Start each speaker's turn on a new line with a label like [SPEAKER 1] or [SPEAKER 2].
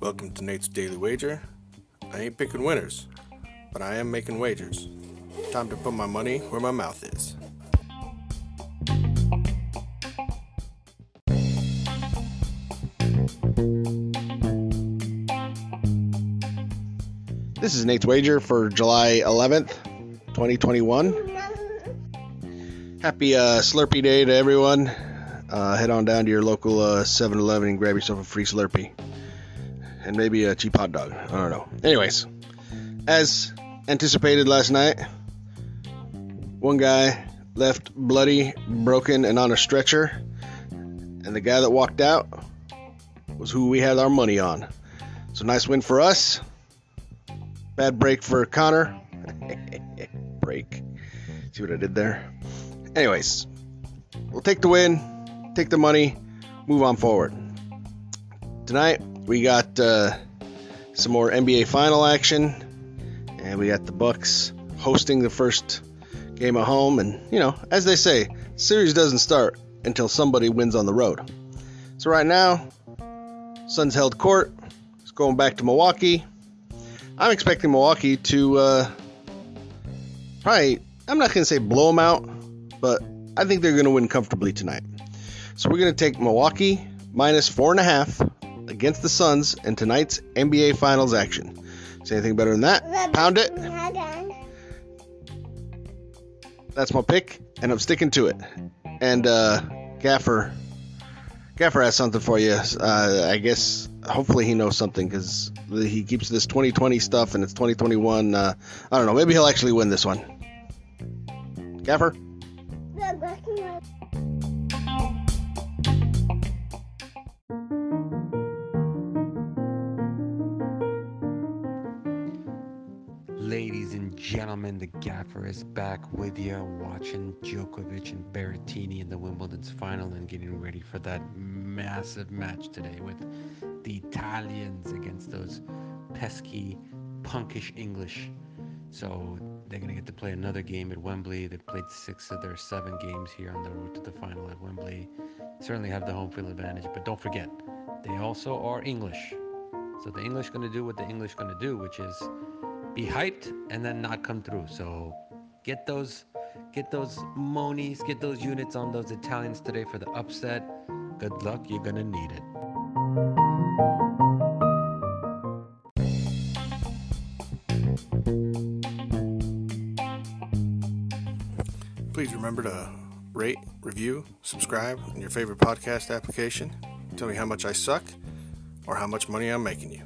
[SPEAKER 1] Welcome to Nate's Daily Wager. I ain't picking winners, but I am making wagers. Time to put my money where my mouth is.
[SPEAKER 2] This is Nate's Wager for July 11th, 2021. Happy uh, Slurpee Day to everyone. Uh, head on down to your local uh, 7 Eleven and grab yourself a free Slurpee. And maybe a cheap hot dog. I don't know. Anyways, as anticipated last night, one guy left bloody, broken, and on a stretcher. And the guy that walked out was who we had our money on. So nice win for us. Bad break for Connor. break. See what I did there? Anyways, we'll take the win, take the money, move on forward. Tonight, we got uh, some more NBA final action, and we got the Bucks hosting the first game at home. And, you know, as they say, series doesn't start until somebody wins on the road. So right now, Suns held court. It's going back to Milwaukee. I'm expecting Milwaukee to uh, probably, I'm not going to say blow them out, but I think they're going to win comfortably tonight. So we're going to take Milwaukee minus four and a half against the Suns in tonight's NBA Finals action. Say anything better than that? Pound it. That's my pick, and I'm sticking to it. And uh, Gaffer, Gaffer has something for you. Uh, I guess hopefully he knows something because he keeps this 2020 stuff and it's 2021. Uh, I don't know. Maybe he'll actually win this one. Gaffer.
[SPEAKER 3] Ladies and gentlemen, the gaffer is back with you, watching Djokovic and Berrettini in the Wimbledon's final and getting ready for that massive match today with the Italians against those pesky, punkish English. So they're going to get to play another game at Wembley. They've played six of their seven games here on the road to the final at Wembley. Certainly have the home field advantage, but don't forget, they also are English. So the English going to do what the English going to do, which is be hyped and then not come through. So get those get those monies, get those units on those Italians today for the upset. Good luck, you're gonna need it.
[SPEAKER 1] Please remember to rate, review, subscribe in your favorite podcast application. Tell me how much I suck or how much money I'm making you.